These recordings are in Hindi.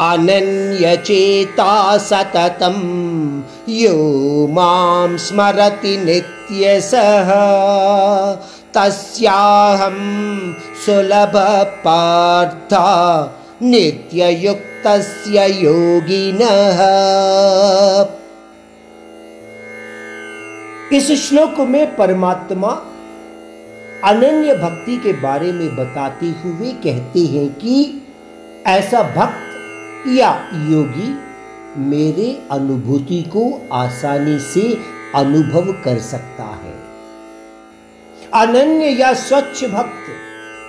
अनन्यचेता सततं यो माँ स्मरति नित्यसः। तस्याहं सुलभपार्था नित्ययुक्तस्य योगिनः। इस श्लोक में परमात्मा अनन्य भक्ति के बारे में बताते हुए कहते हैं कि ऐसा भक्त या योगी मेरे अनुभूति को आसानी से अनुभव कर सकता है। अनन्य या स्वच्छ भक्त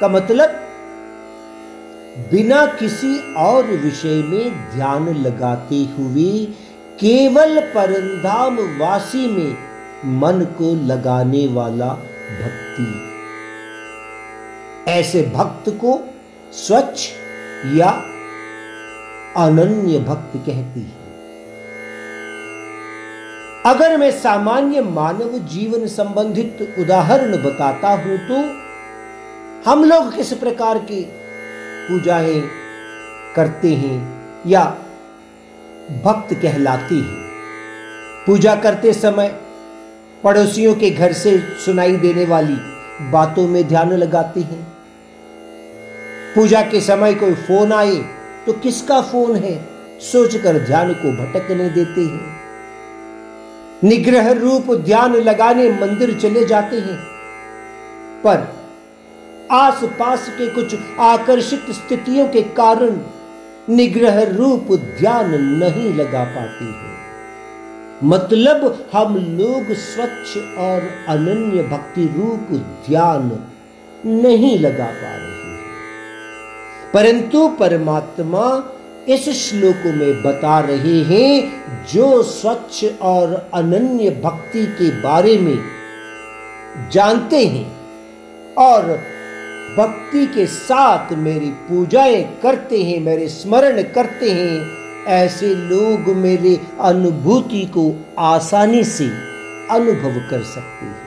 का मतलब बिना किसी और विषय में ध्यान लगाते हुए केवल परंधाम वासी में मन को लगाने वाला भक्ति। ऐसे भक्त को स्वच्छ या अनन्य भक्त कहती है। अगर मैं सामान्य मानव जीवन संबंधित उदाहरण बताता हूँ तो हम लोग किस प्रकार की पूजाएँ करते हैं या भक्त कहलाती है? पूजा करते समय पड़ोसियों के घर से सुनाई देने वाली बातों में ध्यान लगाते हैं। पूजा के समय कोई फ़ोन आए तो किसका फ़ोन है? सोचकर ध्यान को भटकने देते हैं। निग्रह रूप ध्यान लगाने मंदिर चले जाते हैं। पर आस पास के कुछ आकर्षित स्थितियों के कारण निग्रह रूप ध्यान नहीं लगा पाते हैं। मतलब हम लोग स्वच्छ और अनन्य भक्ति रूप ध्यान नहीं लगा पा रहे हैं परंतु परमात्मा इस श्लोक में बता रहे हैं, जो स्वच्छ और अनन्य भक्ति के बारे में जानते हैं और भक्ति के साथ मेरी पूजाएँ करते हैं, मेरे स्मरण करते हैं, ऐसे लोग मेरे अनुभूति को आसानी से अनुभव कर सकते हैं।